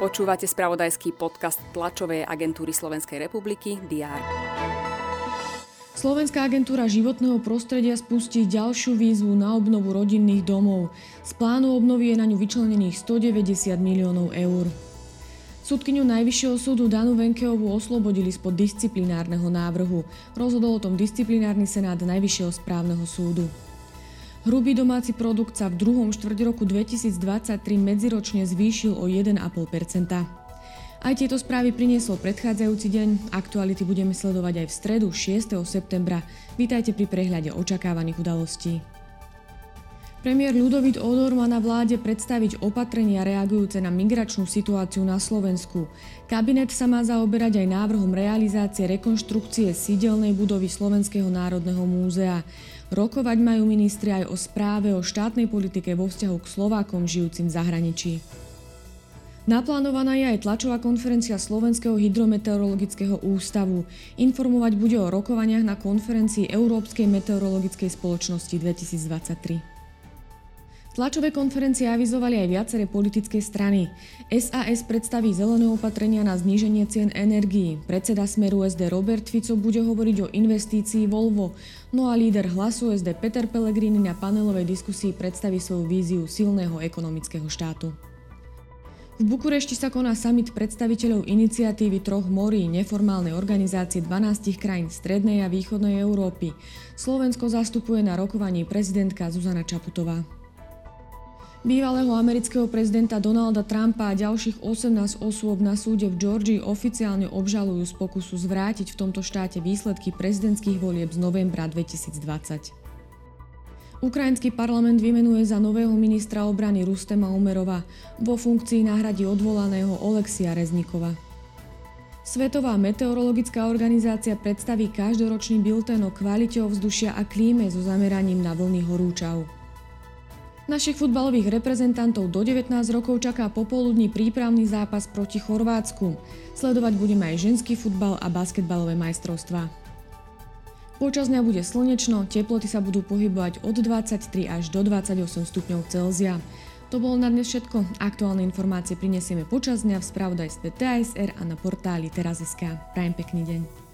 Počúvate spravodajský podcast tlačovej agentúry Slovenskej republiky DR. Slovenská agentúra životného prostredia spustí ďalšiu výzvu na obnovu rodinných domov. Z plánu obnovy je na ňu vyčlenených 190 miliónov eur. Súdkyňu Najvyššieho súdu Danu Venkeovu oslobodili spod disciplinárneho návrhu. Rozhodol o tom disciplinárny senát Najvyššieho správneho súdu. Hrubý domáci produkt sa v druhom štvrť roku 2023 medziročne zvýšil o 1,5% Aj tieto správy priniesol predchádzajúci deň. Aktuality budeme sledovať aj v stredu 6. septembra. Vítajte pri prehľade očakávaných udalostí. Premiér Ľudovít Odor má na vláde predstaviť opatrenia reagujúce na migračnú situáciu na Slovensku. Kabinet sa má zaoberať aj návrhom realizácie rekonštrukcie sídelnej budovy Slovenského národného múzea. Rokovať majú ministri aj o správe o štátnej politike vo vzťahu k Slovákom žijúcim v zahraničí. Naplánovaná je aj tlačová konferencia Slovenského hydrometeorologického ústavu. Informovať bude o rokovaniach na konferencii Európskej meteorologickej spoločnosti 2023. Tlačové konferencie avizovali aj viaceré politické strany. SAS predstaví zelené opatrenia na zníženie cien energií. Predseda Smeru SD Robert Fico bude hovoriť o investícii Volvo. No a líder hlasu SD Peter Pellegrini na panelovej diskusii predstaví svoju víziu silného ekonomického štátu. V Bukurešti sa koná summit predstaviteľov iniciatívy troch morí neformálnej organizácie 12 krajín strednej a východnej Európy. Slovensko zastupuje na rokovaní prezidentka Zuzana Čaputová. Bývalého amerického prezidenta Donalda Trumpa a ďalších 18 osôb na súde v Georgii oficiálne obžalujú z pokusu zvrátiť v tomto štáte výsledky prezidentských volieb z novembra 2020. Ukrajinský parlament vymenuje za nového ministra obrany Rustema Umerova. Vo funkcii nahradí odvolaného Olexia Reznikova. Svetová meteorologická organizácia predstaví každoročný bilten o kvalite ovzdušia a klíme so zameraním na vlny horúčav. Našich futbalových reprezentantov do 19 rokov čaká popoludní prípravný zápas proti Chorvátsku. Sledovať budeme aj ženský futbal a basketbalové majstrovstvá. Počas dňa bude slnečno, teploty sa budú pohybovať od 23 až do 28 stupňov Celzia. To bolo na dnes všetko. Aktuálne informácie prinesieme počas dňa v spravodajstve TASR a na portáli teraz.sk. Prajem pekný deň.